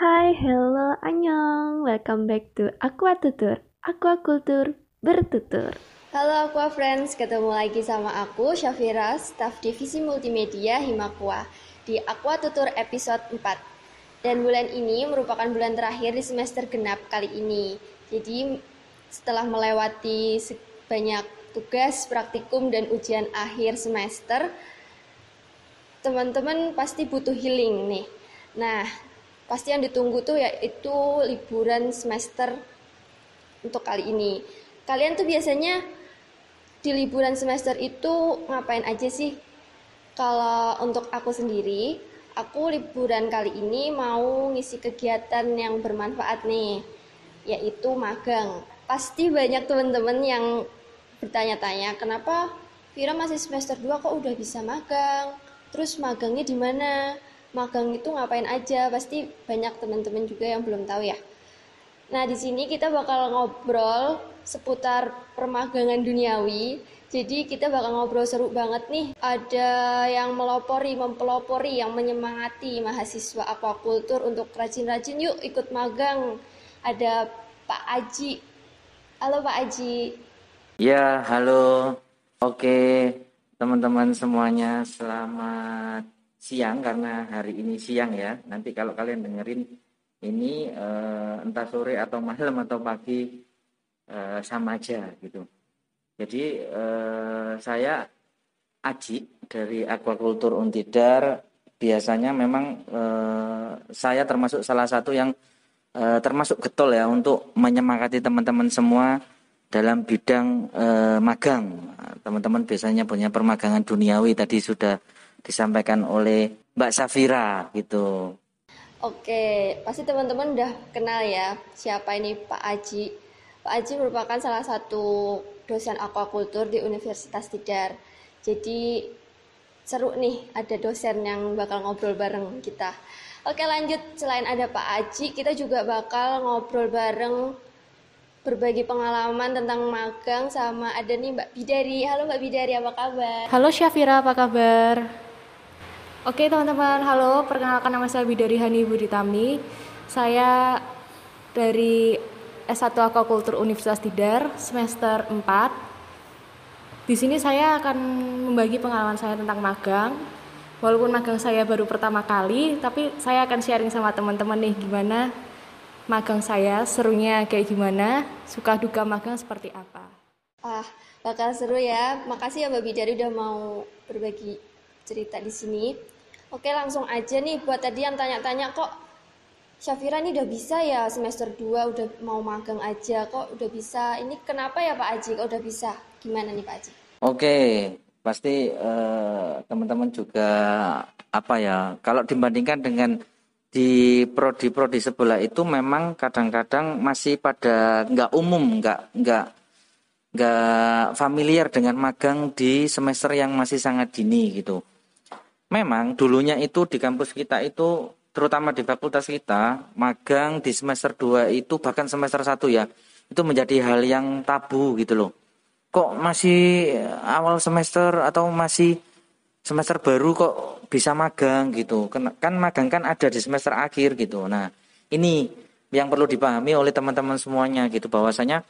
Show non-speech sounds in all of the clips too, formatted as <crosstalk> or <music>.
Hai, hello, annyeong. Welcome back to Aqua Tutur. Aqua Kultur bertutur. Halo Aqua Friends, ketemu lagi sama aku Syafira, staf divisi multimedia Himakwa di Aqua Tutur episode 4. Dan bulan ini merupakan bulan terakhir di semester genap kali ini. Jadi setelah melewati banyak tugas, praktikum, dan ujian akhir semester, teman-teman pasti butuh healing nih. Nah, pasti yang ditunggu tuh yaitu liburan semester untuk kali ini. Kalian tuh biasanya di liburan semester itu ngapain aja sih? Kalau untuk aku sendiri, aku liburan kali ini mau ngisi kegiatan yang bermanfaat nih, yaitu magang. Pasti banyak teman-teman yang bertanya-tanya, kenapa Vira masih semester 2 kok udah bisa magang? Terus magangnya di mana? Magang itu ngapain aja? Pasti banyak teman-teman juga yang belum tahu ya. Nah, di sini kita bakal ngobrol seputar permagangan duniawi. Jadi kita bakal ngobrol seru banget nih. Ada yang melopori, mempelopori, yang menyemangati mahasiswa aquakultur untuk rajin-rajin yuk ikut magang. Ada Pak Aji. Halo Pak Aji. Ya, halo. Oke, teman-teman semuanya selamat siang karena hari ini siang ya. Nanti kalau kalian dengerin ini uh, entah sore atau malam atau pagi uh, sama aja gitu. Jadi uh, saya Aji dari Aquacultur Untidar biasanya memang saya termasuk salah satu yang termasuk getol ya untuk menyemangati teman-teman semua dalam bidang magang. Teman-teman biasanya punya permagangan duniawi tadi sudah disampaikan oleh Mbak Safira gitu. Oke, pasti teman-teman udah kenal ya siapa ini Pak Aji. Pak Aji merupakan salah satu dosen aquakultur di Universitas Tidar. Jadi seru nih ada dosen yang bakal ngobrol bareng kita. Oke lanjut, selain ada Pak Aji, kita juga bakal ngobrol bareng berbagi pengalaman tentang magang sama ada nih Mbak Bidari. Halo Mbak Bidari, apa kabar? Halo Syafira, apa kabar? Oke teman-teman, halo. Perkenalkan nama saya Bidari Hani Buditami. Saya dari S1 Aquacultur Universitas Tidar semester 4. Di sini saya akan membagi pengalaman saya tentang magang. Walaupun magang saya baru pertama kali, tapi saya akan sharing sama teman-teman nih gimana magang saya, serunya kayak gimana, suka duka magang seperti apa. Ah, bakal seru ya. Makasih ya Mbak Bidari udah mau berbagi cerita di sini. Oke langsung aja nih buat tadi yang tanya-tanya kok Syafira ini udah bisa ya semester 2 udah mau magang aja kok udah bisa. Ini kenapa ya Pak Aji kok udah bisa? Gimana nih Pak Aji? Oke, pasti eh, teman-teman uh, juga apa ya kalau dibandingkan dengan di prodi-prodi sebelah itu memang kadang-kadang masih pada nggak umum, nggak nggak nggak familiar dengan magang di semester yang masih sangat dini gitu memang dulunya itu di kampus kita itu terutama di fakultas kita magang di semester 2 itu bahkan semester 1 ya itu menjadi hal yang tabu gitu loh. Kok masih awal semester atau masih semester baru kok bisa magang gitu? Kan, kan magang kan ada di semester akhir gitu. Nah ini yang perlu dipahami oleh teman-teman semuanya gitu bahwasanya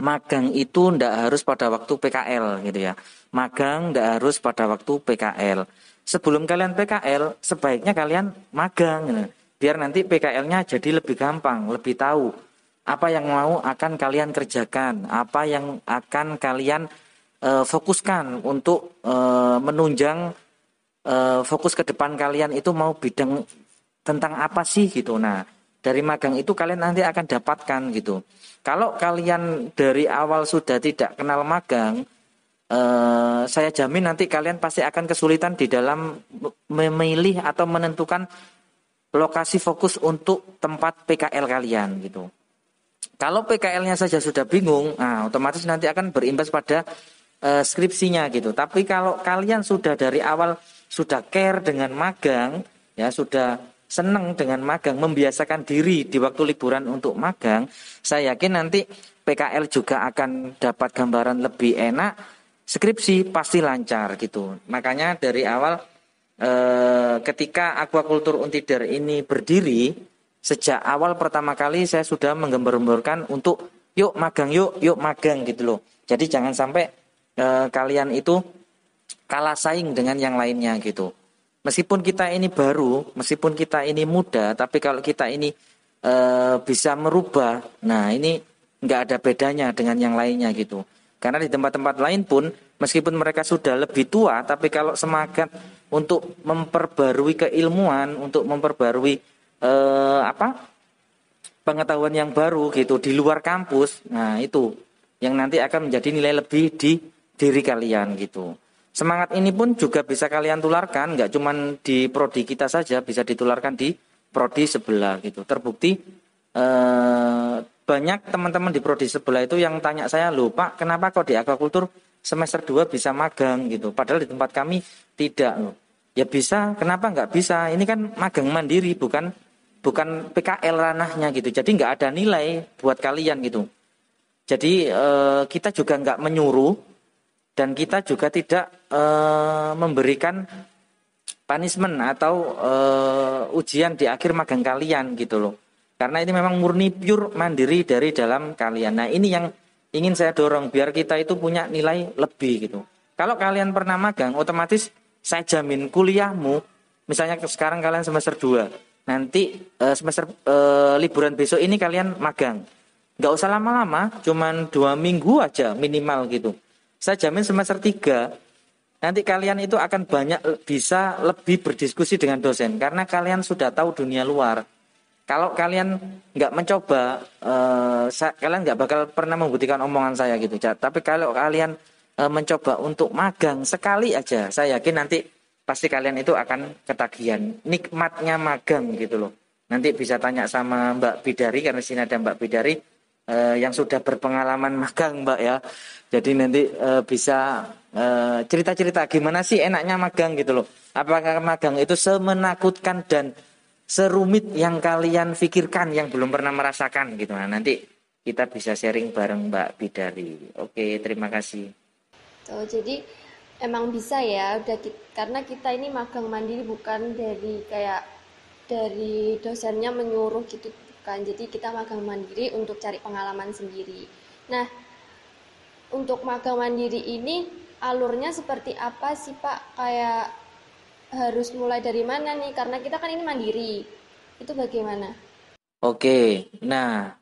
magang itu ndak harus pada waktu PKL gitu ya. Magang ndak harus pada waktu PKL sebelum kalian PKL sebaiknya kalian magang gitu. biar nanti PKL-nya jadi lebih gampang, lebih tahu apa yang mau akan kalian kerjakan, apa yang akan kalian uh, fokuskan untuk uh, menunjang uh, fokus ke depan kalian itu mau bidang tentang apa sih gitu. Nah, dari magang itu kalian nanti akan dapatkan gitu. Kalau kalian dari awal sudah tidak kenal magang, uh, saya jamin nanti kalian pasti akan kesulitan di dalam memilih atau menentukan lokasi fokus untuk tempat PKL kalian gitu. Kalau PKL-nya saja sudah bingung, nah otomatis nanti akan berimbas pada uh, skripsinya gitu. Tapi kalau kalian sudah dari awal sudah care dengan magang, ya sudah senang dengan magang, membiasakan diri di waktu liburan untuk magang, saya yakin nanti PKL juga akan dapat gambaran lebih enak skripsi pasti lancar gitu. Makanya dari awal eh, ketika aquacultur untidar ini berdiri sejak awal pertama kali saya sudah menggembar-gemborkan untuk yuk magang yuk yuk magang gitu loh. Jadi jangan sampai eh, kalian itu kalah saing dengan yang lainnya gitu. Meskipun kita ini baru meskipun kita ini muda tapi kalau kita ini eh, bisa merubah nah ini nggak ada bedanya dengan yang lainnya gitu karena di tempat-tempat lain pun meskipun mereka sudah lebih tua tapi kalau semangat untuk memperbarui keilmuan untuk memperbarui eh, apa pengetahuan yang baru gitu di luar kampus. Nah, itu yang nanti akan menjadi nilai lebih di diri kalian gitu. Semangat ini pun juga bisa kalian tularkan, nggak cuma di prodi kita saja, bisa ditularkan di prodi sebelah gitu. Terbukti eh, banyak teman-teman di prodi sebelah itu yang tanya saya, "Loh, Pak, kenapa kok di aquaculture semester 2 bisa magang gitu? Padahal di tempat kami tidak loh." Ya bisa, kenapa nggak bisa? Ini kan magang mandiri, bukan bukan PKL ranahnya gitu. Jadi nggak ada nilai buat kalian gitu. Jadi eh, kita juga nggak menyuruh dan kita juga tidak eh, memberikan punishment atau eh, ujian di akhir magang kalian gitu loh. Karena ini memang murni pure mandiri dari dalam kalian. Nah ini yang ingin saya dorong biar kita itu punya nilai lebih gitu. Kalau kalian pernah magang, otomatis saya jamin kuliahmu, misalnya sekarang kalian semester 2, nanti uh, semester uh, liburan besok ini kalian magang. Nggak usah lama-lama, cuman dua minggu aja minimal gitu. Saya jamin semester tiga nanti kalian itu akan banyak bisa lebih berdiskusi dengan dosen karena kalian sudah tahu dunia luar. Kalau kalian nggak mencoba, uh, kalian nggak bakal pernah membuktikan omongan saya gitu. Tapi kalau kalian uh, mencoba untuk magang sekali aja, saya yakin nanti pasti kalian itu akan ketagihan. Nikmatnya magang gitu loh. Nanti bisa tanya sama Mbak Bidari karena sini ada Mbak Bidari eh, yang sudah berpengalaman magang Mbak ya. Jadi nanti eh, bisa cerita-cerita gimana sih enaknya magang gitu loh. Apakah magang itu semenakutkan dan serumit yang kalian pikirkan yang belum pernah merasakan gitu. Nah, nanti kita bisa sharing bareng Mbak Bidari. Oke, terima kasih. Oh, jadi emang bisa ya udah karena kita ini magang mandiri bukan dari kayak dari dosennya menyuruh gitu bukan jadi kita magang mandiri untuk cari pengalaman sendiri nah untuk magang mandiri ini alurnya seperti apa sih pak kayak harus mulai dari mana nih karena kita kan ini mandiri itu bagaimana oke nah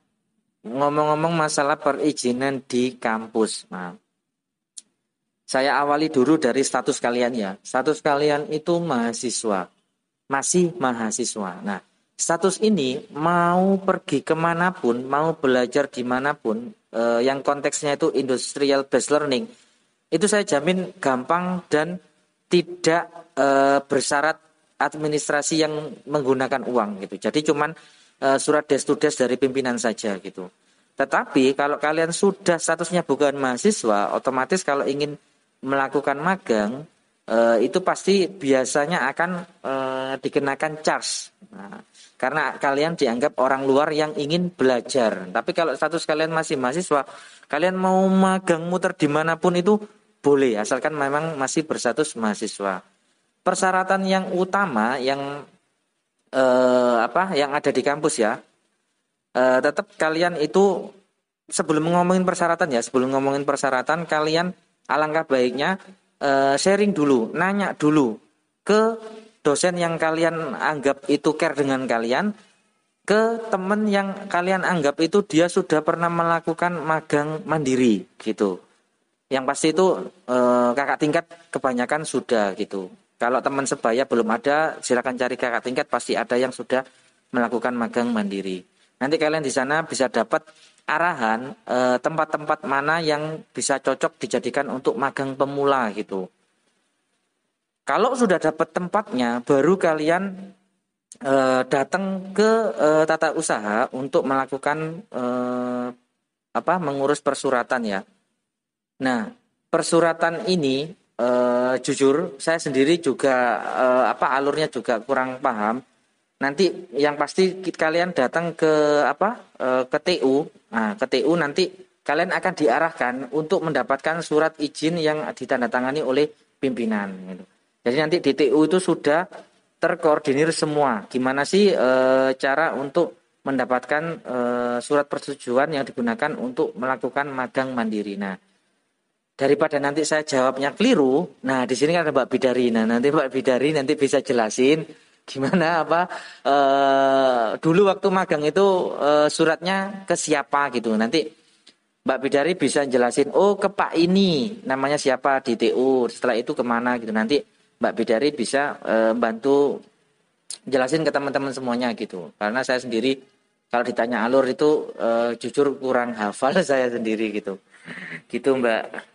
ngomong-ngomong masalah perizinan di kampus nah saya awali dulu dari status kalian ya. Status kalian itu mahasiswa. Masih mahasiswa. Nah, status ini mau pergi ke mana pun, mau belajar di mana pun, eh, yang konteksnya itu industrial based learning, itu saya jamin gampang dan tidak eh, bersyarat administrasi yang menggunakan uang gitu. Jadi cuman eh, surat des des dari pimpinan saja gitu. Tetapi kalau kalian sudah statusnya bukan mahasiswa, otomatis kalau ingin melakukan magang eh, itu pasti biasanya akan eh, dikenakan charge. Nah, karena kalian dianggap orang luar yang ingin belajar. Tapi kalau status kalian masih mahasiswa, kalian mau magang muter di mana pun itu boleh, asalkan memang masih berstatus mahasiswa. Persyaratan yang utama yang eh, apa yang ada di kampus ya, eh, tetap kalian itu sebelum ngomongin persyaratan ya, sebelum ngomongin persyaratan kalian alangkah baiknya uh, sharing dulu, nanya dulu ke dosen yang kalian anggap itu care dengan kalian, ke teman yang kalian anggap itu dia sudah pernah melakukan magang mandiri gitu. Yang pasti itu uh, kakak tingkat kebanyakan sudah gitu. Kalau teman sebaya belum ada, silakan cari kakak tingkat pasti ada yang sudah melakukan magang mandiri. Nanti kalian di sana bisa dapat arahan eh, tempat-tempat mana yang bisa cocok dijadikan untuk magang pemula gitu. Kalau sudah dapat tempatnya, baru kalian eh, datang ke eh, tata usaha untuk melakukan eh, apa mengurus persuratan ya. Nah, persuratan ini eh, jujur saya sendiri juga eh, apa alurnya juga kurang paham nanti yang pasti kalian datang ke apa eh, ke TU nah ke TU nanti kalian akan diarahkan untuk mendapatkan surat izin yang ditandatangani oleh pimpinan gitu. jadi nanti di TU itu sudah terkoordinir semua. Gimana sih e, cara untuk mendapatkan e, surat persetujuan yang digunakan untuk melakukan magang mandiri. Nah, daripada nanti saya jawabnya keliru, nah di sini kan ada Mbak Bidari. Nah, nanti Mbak Bidari nanti bisa jelasin gimana apa e, dulu waktu magang itu e, suratnya ke siapa gitu. Nanti Mbak Bidari bisa jelasin, oh ke Pak ini namanya siapa di TU. Setelah itu ke mana gitu. Nanti Mbak Bidari bisa e, bantu jelasin ke teman-teman semuanya gitu. Karena saya sendiri kalau ditanya alur itu e, jujur kurang hafal <laughs> saya sendiri gitu. Gitu Mbak.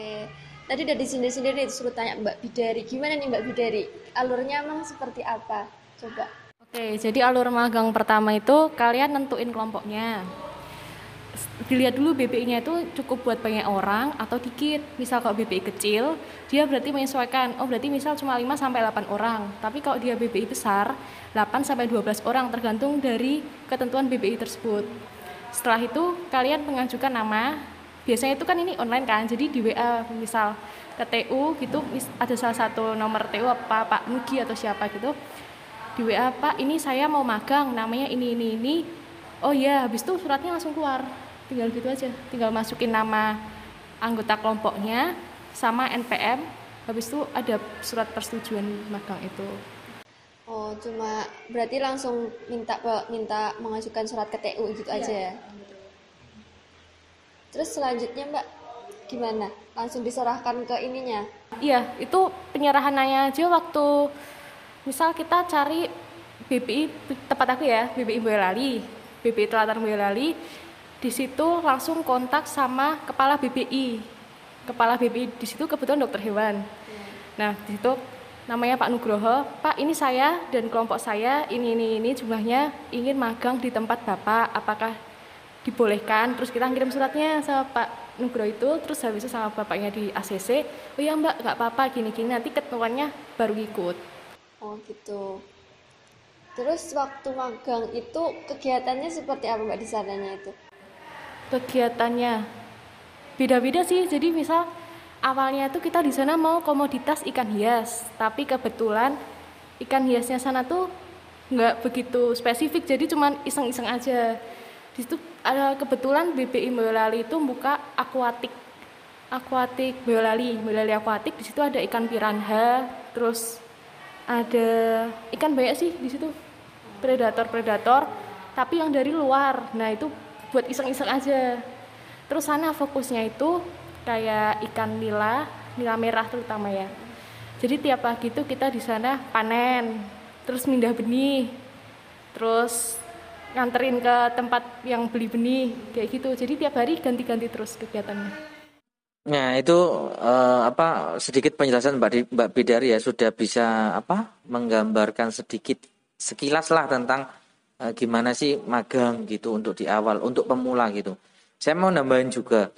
Oke. Tadi dari sini sendiri disuruh tanya Mbak Bidari. Gimana nih Mbak Bidari? Alurnya emang seperti apa? Coba. Oke, jadi alur magang pertama itu kalian nentuin kelompoknya dilihat dulu BPI-nya itu cukup buat banyak orang atau dikit. Misal kalau BPI kecil, dia berarti menyesuaikan. Oh, berarti misal cuma 5 sampai 8 orang. Tapi kalau dia BPI besar, 8 sampai 12 orang tergantung dari ketentuan BPI tersebut. Setelah itu kalian mengajukan nama. Biasanya itu kan ini online kan. Jadi di WA misal ke TU gitu ada salah satu nomor TU apa Pak Nugi atau siapa gitu. Di WA Pak, ini saya mau magang, namanya ini ini ini. Oh iya, habis itu suratnya langsung keluar tinggal gitu aja tinggal masukin nama anggota kelompoknya sama NPM habis itu ada surat persetujuan magang itu oh cuma berarti langsung minta minta mengajukan surat ke TU gitu ya. aja ya terus selanjutnya mbak gimana? Langsung diserahkan ke ininya? Iya itu penyerahannya aja waktu misal kita cari BPI tempat aku ya BPI Boyolali. BPI Telatar Boyolali di situ langsung kontak sama kepala BPI kepala BPI di situ kebetulan dokter hewan. Nah di situ namanya Pak Nugroho Pak ini saya dan kelompok saya ini ini ini jumlahnya ingin magang di tempat Bapak. Apakah dibolehkan terus kita kirim suratnya sama Pak Nugroho itu terus habis itu sama bapaknya di ACC oh ya mbak nggak apa-apa gini-gini nanti ketentuannya baru ikut oh gitu. Terus waktu magang itu kegiatannya seperti apa mbak di sananya itu? Kegiatannya beda-beda sih jadi misal awalnya tuh kita di sana mau komoditas ikan hias tapi kebetulan ikan hiasnya sana tuh nggak begitu spesifik jadi cuman iseng-iseng aja di situ ada kebetulan BPI Boyolali itu buka akuatik. Akuatik Boyolali Boyolali akuatik. Di situ ada ikan piranha terus ada ikan banyak sih di situ predator predator tapi yang dari luar. Nah itu buat iseng-iseng aja. Terus sana fokusnya itu kayak ikan nila nila merah terutama ya. Jadi tiap pagi itu kita di sana panen terus mindah benih terus nganterin ke tempat yang beli benih kayak gitu jadi tiap hari ganti-ganti terus kegiatannya Nah itu uh, apa sedikit penjelasan Mbak Mbak Bidari ya sudah bisa apa menggambarkan sedikit sekilas lah tentang uh, gimana sih magang gitu untuk di awal untuk pemula gitu. Saya mau nambahin juga.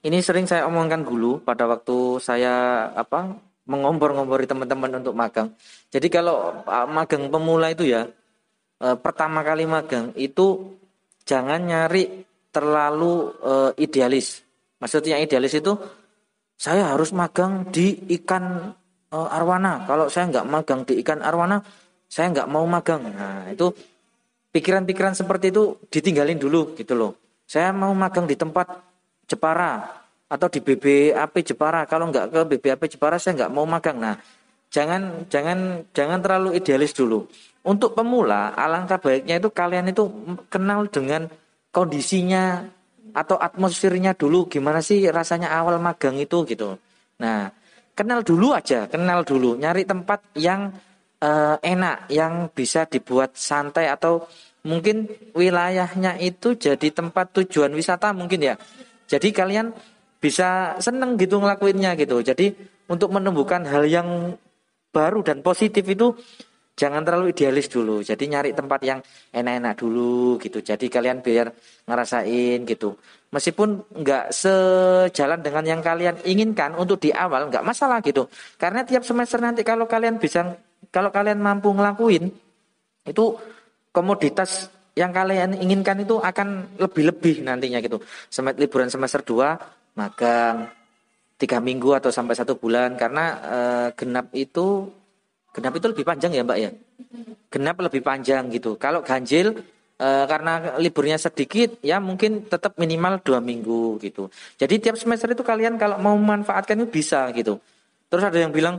Ini sering saya omongkan dulu pada waktu saya apa mengompor-ngompori teman-teman untuk magang. Jadi kalau uh, magang pemula itu ya uh, pertama kali magang itu jangan nyari terlalu uh, idealis. Maksudnya idealis itu saya harus magang di ikan uh, arwana. Kalau saya nggak magang di ikan arwana, saya nggak mau magang. Nah, itu pikiran-pikiran seperti itu ditinggalin dulu gitu loh. Saya mau magang di tempat Jepara atau di BBAP Jepara. Kalau nggak ke BBAP Jepara saya nggak mau magang. Nah, jangan jangan jangan terlalu idealis dulu. Untuk pemula, alangkah baiknya itu kalian itu kenal dengan kondisinya atau atmosfernya dulu. Gimana sih rasanya awal magang itu gitu. Nah, kenal dulu aja, kenal dulu, nyari tempat yang uh, enak yang bisa dibuat santai atau mungkin wilayahnya itu jadi tempat tujuan wisata mungkin ya. Jadi kalian bisa seneng gitu ngelakuinnya gitu. Jadi untuk menumbuhkan hal yang baru dan positif itu jangan terlalu idealis dulu. Jadi nyari tempat yang enak-enak dulu gitu. Jadi kalian biar ngerasain gitu. Meskipun nggak sejalan dengan yang kalian inginkan untuk di awal nggak masalah gitu. Karena tiap semester nanti kalau kalian bisa kalau kalian mampu ngelakuin itu komoditas yang kalian inginkan itu akan lebih-lebih nantinya gitu. Semet liburan semester 2 magang tiga minggu atau sampai satu bulan karena e, genap itu Genap itu lebih panjang ya Mbak ya? Genap lebih panjang gitu. Kalau ganjil e, karena liburnya sedikit ya mungkin tetap minimal dua minggu gitu. Jadi tiap semester itu kalian kalau mau memanfaatkan itu bisa gitu. Terus ada yang bilang,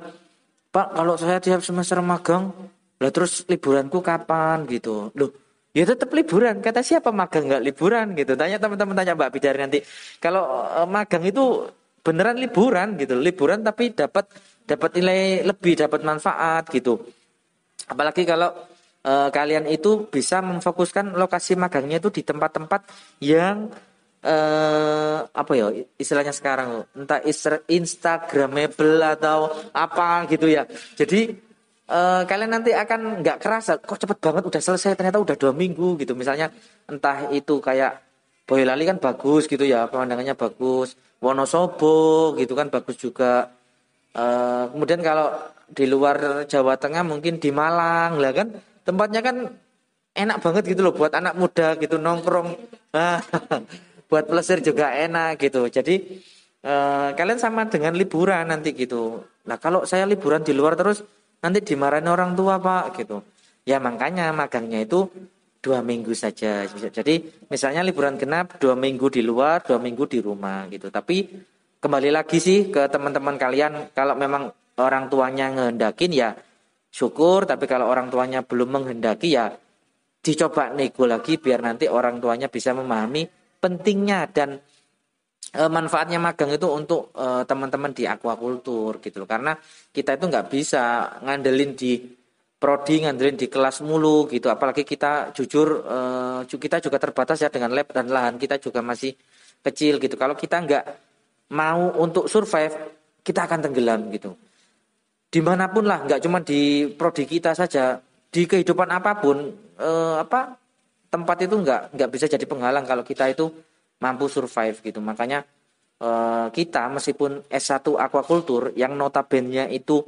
Pak kalau saya tiap semester magang, lah terus liburanku kapan gitu. Loh, ya tetap liburan. Kata siapa magang nggak liburan gitu. Tanya teman-teman tanya Mbak Bidari nanti. Kalau e, magang itu beneran liburan gitu. Liburan tapi dapat dapat nilai lebih, dapat manfaat gitu. Apalagi kalau e, kalian itu bisa memfokuskan lokasi magangnya itu di tempat-tempat yang e, apa ya istilahnya sekarang entah instagramable atau apa gitu ya. Jadi e, kalian nanti akan nggak kerasa kok cepet banget udah selesai ternyata udah dua minggu gitu. Misalnya entah itu kayak Boyolali kan bagus gitu ya pemandangannya bagus. Wonosobo gitu kan bagus juga Uh, kemudian kalau di luar Jawa Tengah mungkin di Malang lah kan? Tempatnya kan enak banget gitu loh buat anak muda gitu nongkrong. Ah, <laughs> buat pelesir juga enak gitu. Jadi uh, kalian sama dengan liburan nanti gitu. Nah kalau saya liburan di luar terus nanti dimarahin orang tua pak gitu. Ya makanya magangnya itu dua minggu saja. Jadi misalnya liburan genap dua minggu di luar dua minggu di rumah gitu. Tapi kembali lagi sih ke teman-teman kalian kalau memang orang tuanya ngehendakin ya syukur tapi kalau orang tuanya belum menghendaki ya dicoba nego lagi biar nanti orang tuanya bisa memahami pentingnya dan e, manfaatnya magang itu untuk e, teman-teman di aquakultur gitu loh. Karena kita itu nggak bisa ngandelin di prodi ngandelin di kelas mulu gitu. Apalagi kita jujur e, kita juga terbatas ya dengan lab dan lahan kita juga masih kecil gitu. Kalau kita nggak mau untuk survive kita akan tenggelam gitu. Di mana pun lah nggak cuma di prodi kita saja di kehidupan apa pun eh, apa tempat itu nggak nggak bisa jadi penghalang kalau kita itu mampu survive gitu. Makanya eh, kita meskipun S1 aquaculture yang notabene itu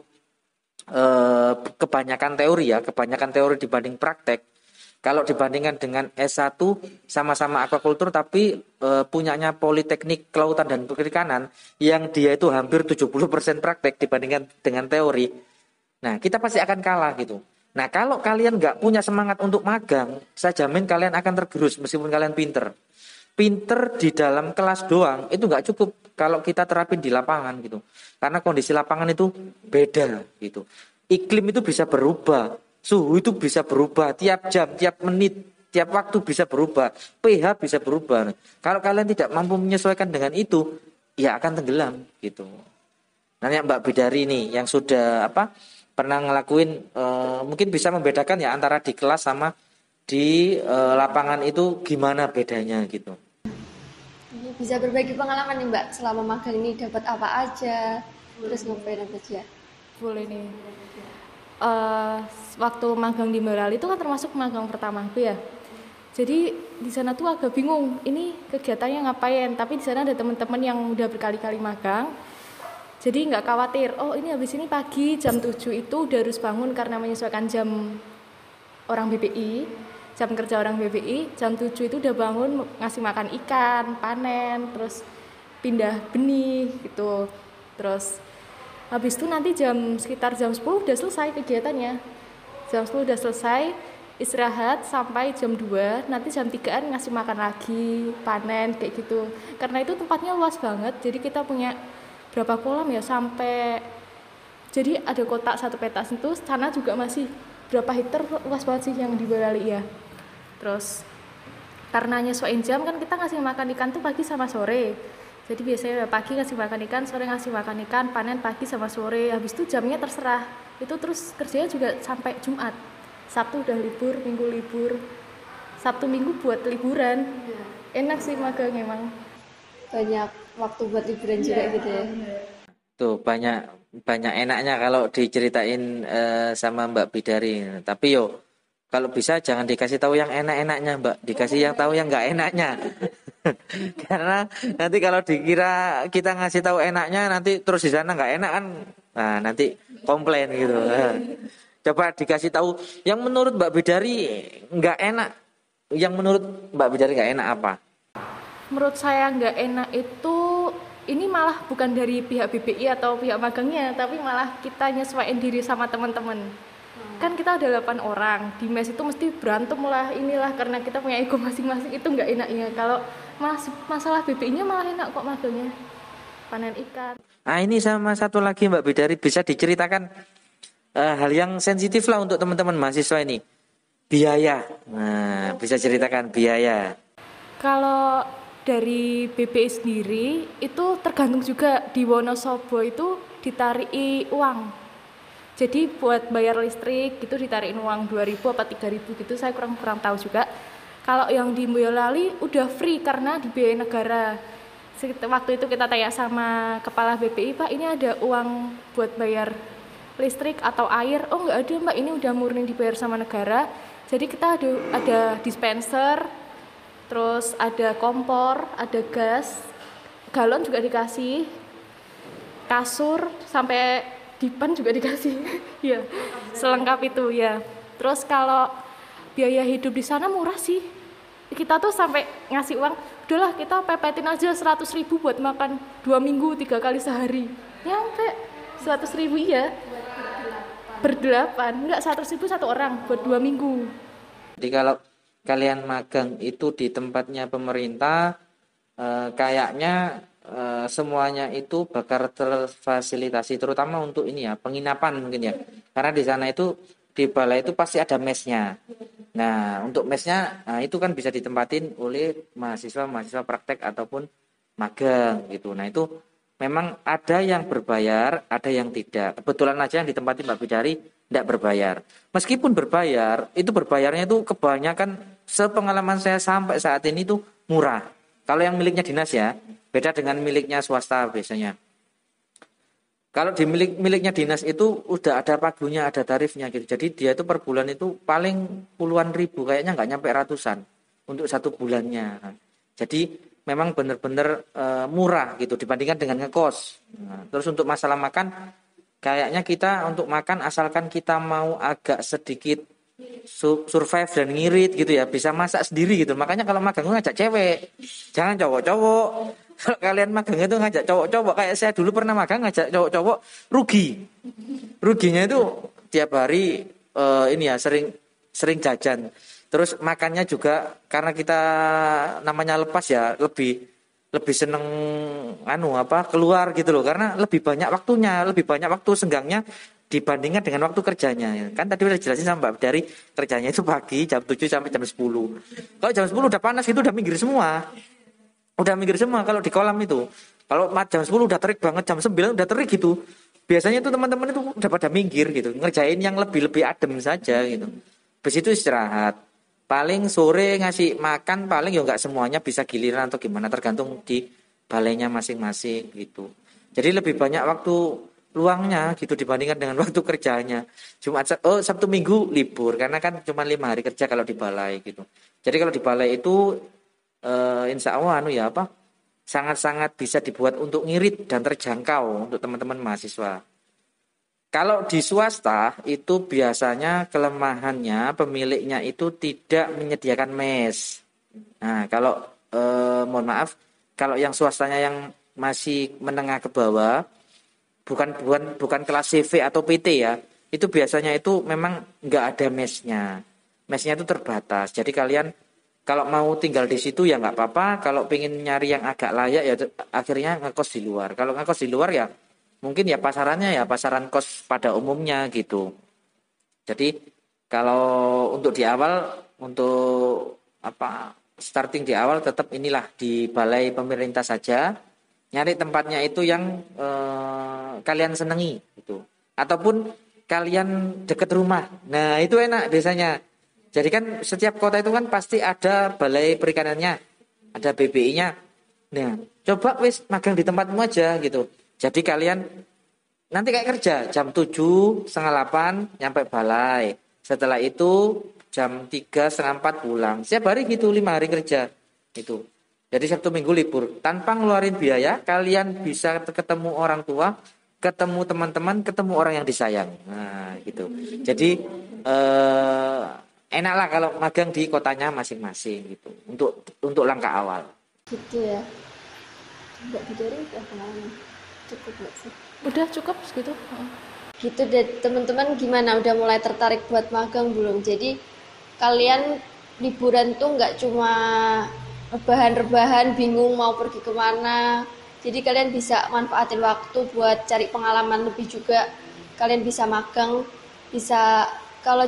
eh, kebanyakan teori ya kebanyakan teori dibanding praktek kalau dibandingkan dengan S1 sama-sama aquaculture tapi e, punyanya Politeknik Kelautan dan Perikanan yang dia itu hampir 70% praktek dibandingkan dengan teori. Nah, kita pasti akan kalah gitu. Nah, kalau kalian nggak punya semangat untuk magang, saya jamin kalian akan tergerus meskipun kalian pinter. Pinter di dalam kelas doang itu nggak cukup kalau kita terapin di lapangan gitu. Karena kondisi lapangan itu beda gitu. Iklim itu bisa berubah, Suhu itu bisa berubah tiap jam, tiap menit, tiap waktu bisa berubah. pH bisa berubah. Kalau kalian tidak mampu menyesuaikan dengan itu, ya akan tenggelam gitu. Nanya Mbak Bidari ini yang sudah apa pernah ngelakuin e, mungkin bisa membedakan ya antara di kelas sama di e, lapangan itu gimana bedanya gitu. Bisa berbagi pengalaman nih Mbak selama magang ini dapat apa aja, terus ngapain aja? Boleh nih uh, waktu magang di Merali itu kan termasuk magang pertama aku ya. Jadi di sana tuh agak bingung, ini kegiatannya ngapain? Tapi di sana ada teman-teman yang udah berkali-kali magang. Jadi nggak khawatir, oh ini habis ini pagi jam 7 itu udah harus bangun karena menyesuaikan jam orang BPI, jam kerja orang BPI, jam 7 itu udah bangun ngasih makan ikan, panen, terus pindah benih gitu. Terus habis itu nanti jam sekitar jam 10 udah selesai kegiatannya. Jam 10 udah selesai istirahat sampai jam 2 nanti jam 3an ngasih makan lagi panen kayak gitu. Karena itu tempatnya luas banget jadi kita punya berapa kolam ya? Sampai jadi ada kotak satu petas itu sana juga masih berapa hektar luas banget sih yang di ya terus karena nyesuaiin jam kan kita ngasih makan ikan tuh pagi sama sore jadi biasanya pagi ngasih makan ikan sore ngasih makan ikan panen pagi sama sore. Habis itu jamnya terserah. Itu terus kerjanya juga sampai Jumat. Sabtu udah libur minggu libur. Sabtu minggu buat liburan. Enak sih magang emang. Banyak waktu buat liburan juga iya, gitu ya. Tuh banyak banyak enaknya kalau diceritain uh, sama Mbak Bidari. Tapi yo kalau bisa jangan dikasih tahu yang enak-enaknya mbak. Dikasih yang tahu yang nggak enaknya. <laughs> Karena nanti kalau dikira kita ngasih tahu enaknya nanti terus di sana nggak enak kan nah nanti komplain gitu. <laughs> Coba dikasih tahu yang menurut mbak Bidari nggak enak yang menurut mbak Bidari nggak enak apa? Menurut saya nggak enak itu ini malah bukan dari pihak BPI atau pihak magangnya tapi malah kita nyesuaiin diri sama teman-teman kan kita ada 8 orang di mes itu mesti berantem lah inilah karena kita punya ego masing-masing itu nggak enaknya kalau mas masalah BPI-nya malah enak kok magangnya panen ikan. Nah ini sama satu lagi Mbak Bidari bisa diceritakan uh, hal yang sensitif lah untuk teman-teman mahasiswa ini. Biaya. Nah bisa ceritakan biaya. Kalau dari BPI sendiri itu tergantung juga di Wonosobo itu ditariki uang. Jadi buat bayar listrik gitu ditarikin uang 2000 apa 3000 gitu saya kurang kurang tahu juga. Kalau yang di Boyolali udah free karena dibiayai negara. Waktu itu kita tanya sama kepala BPI, Pak ini ada uang buat bayar listrik atau air? Oh nggak ada Mbak, ini udah murni dibayar sama negara. Jadi kita ada ada dispenser, terus ada kompor ada gas galon juga dikasih kasur sampai dipan juga dikasih. <laughs> Ya selengkap itu ya terus kalau biaya hidup di sana murah sih. Kita tuh sampai ngasih uang udahlah kita pepetin aja 100 ribu buat makan dua minggu tiga kali sehari. Nyampe 100 ribu ya berdelapan. Enggak 100 ribu satu orang buat dua minggu. Jadi kalau kalian magang itu di tempatnya pemerintah eh, kayaknya eh, semuanya itu bakal terfasilitasi terutama untuk ini ya penginapan mungkin ya. Karena di sana itu di balai itu pasti ada mesnya. Nah untuk mesnya nah, itu kan bisa ditempatin oleh mahasiswa mahasiswa praktek ataupun magang gitu. Nah itu memang ada yang berbayar ada yang tidak. Kebetulan aja yang ditempati Mbak Bidari tidak berbayar. Meskipun berbayar itu berbayarnya itu kebanyakan sepengalaman saya sampai saat ini tuh murah. Kalau yang miliknya dinas ya, beda dengan miliknya swasta biasanya. Kalau di milik miliknya dinas itu udah ada pagunya, ada tarifnya gitu. Jadi dia itu per bulan itu paling puluhan ribu, kayaknya nggak nyampe ratusan untuk satu bulannya. Jadi memang benar-benar e, murah gitu dibandingkan dengan ngekos. Nah, terus untuk masalah makan, kayaknya kita untuk makan asalkan kita mau agak sedikit survive dan ngirit gitu ya bisa masak sendiri gitu makanya kalau magang ngajak cewek jangan cowok-cowok kalau kalian magang itu ngajak cowok-cowok kayak saya dulu pernah magang ngajak cowok-cowok rugi ruginya itu tiap hari uh, ini ya sering sering jajan terus makannya juga karena kita namanya lepas ya lebih lebih seneng anu apa keluar gitu loh karena lebih banyak waktunya lebih banyak waktu senggangnya dibandingkan dengan waktu kerjanya. Kan tadi udah jelasin sama Mbak dari kerjanya itu pagi jam 7 sampai jam 10. Kalau jam 10 udah panas itu udah minggir semua. Udah minggir semua kalau di kolam itu. Kalau jam 10 udah terik banget, jam 9 udah terik gitu. Biasanya itu teman-teman itu udah pada minggir gitu, ngerjain yang lebih-lebih adem saja gitu. Habis itu istirahat. Paling sore ngasih makan paling ya nggak semuanya bisa giliran atau gimana tergantung di balainya masing-masing gitu. Jadi lebih banyak waktu luangnya gitu dibandingkan dengan <laughs> waktu kerjanya. Jumat oh Sabtu Minggu libur karena kan cuma lima hari kerja kalau di balai gitu. Jadi kalau di balai itu eh, insya Allah anu ya apa sangat-sangat bisa dibuat untuk ngirit dan terjangkau untuk teman-teman mahasiswa. Kalau di swasta itu biasanya kelemahannya pemiliknya itu tidak menyediakan mes. Nah kalau eh, mohon maaf kalau yang swastanya yang masih menengah ke bawah bukan bukan bukan kelas CV atau PT ya itu biasanya itu memang nggak ada mesnya mesnya itu terbatas jadi kalian kalau mau tinggal di situ ya nggak apa-apa. Kalau pengen nyari yang agak layak ya akhirnya ngekos di luar. Kalau ngekos di luar ya mungkin ya pasarannya ya pasaran kos pada umumnya gitu. Jadi kalau untuk di awal untuk apa starting di awal tetap inilah di balai pemerintah saja. Nyari tempatnya itu yang eh, kalian senangi itu ataupun kalian deket rumah. Nah itu enak biasanya jadi kan setiap kota itu kan pasti ada balai perikanannya ada BBI-nya nah coba wis magang di tempatmu aja gitu jadi kalian nanti kayak kerja jam 7 setengah 8 nyampe balai setelah itu jam 3 setengah 4 pulang setiap hari gitu lima hari kerja itu jadi Sabtu Minggu libur. Tanpa ngeluarin biaya, kalian bisa ketemu orang tua, ketemu teman-teman, ketemu orang yang disayang. Nah, gitu. Jadi eh, enaklah kalau magang di kotanya masing-masing gitu. Untuk untuk langkah awal. Gitu ya. Mbak Bidari udah pengalaman cukup nggak sih? Udah cukup segitu? Heeh. Gitu deh teman-teman gimana udah mulai tertarik buat magang belum? Jadi kalian liburan tuh nggak cuma rebahan-rebahan bingung mau pergi ke mana. Jadi kalian bisa manfaatin waktu buat cari pengalaman lebih juga. Kalian bisa magang, bisa kalau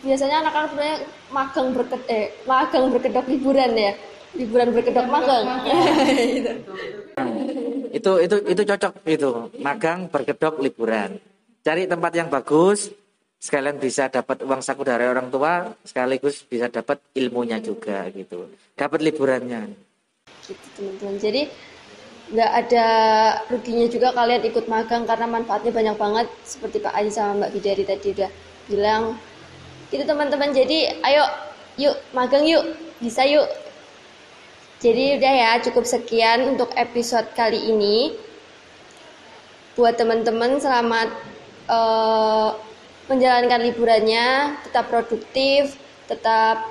biasanya anak-anak sebenarnya magang berkedok, eh, magang berkedok liburan ya, liburan berkedok magang. Itu itu itu cocok itu. Magang berkedok liburan. Cari tempat yang bagus sekalian bisa dapat uang saku dari orang tua sekaligus bisa dapat ilmunya juga gitu. Dapat liburannya. Gitu teman-teman. Jadi nggak ada ruginya juga kalian ikut magang karena manfaatnya banyak banget. Seperti Pak Aji sama Mbak Bidari tadi udah bilang gitu teman-teman. Jadi ayo yuk magang yuk. Bisa yuk. Jadi udah ya cukup sekian untuk episode kali ini. Buat teman-teman selamat eh, menjalankan liburannya. Tetap produktif tetap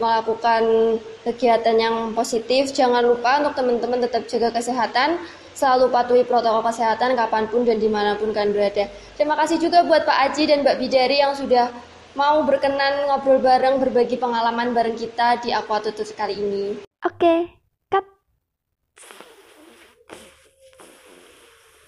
melakukan kegiatan yang positif. Jangan lupa untuk teman-teman tetap jaga kesehatan, selalu patuhi protokol kesehatan kapan pun dan di mana pun kalian berada. Terima kasih juga buat Pak Aji dan Mbak Bidari yang sudah mau berkenan ngobrol bareng, berbagi pengalaman bareng kita di Aqua Tutus kali ini. Oke.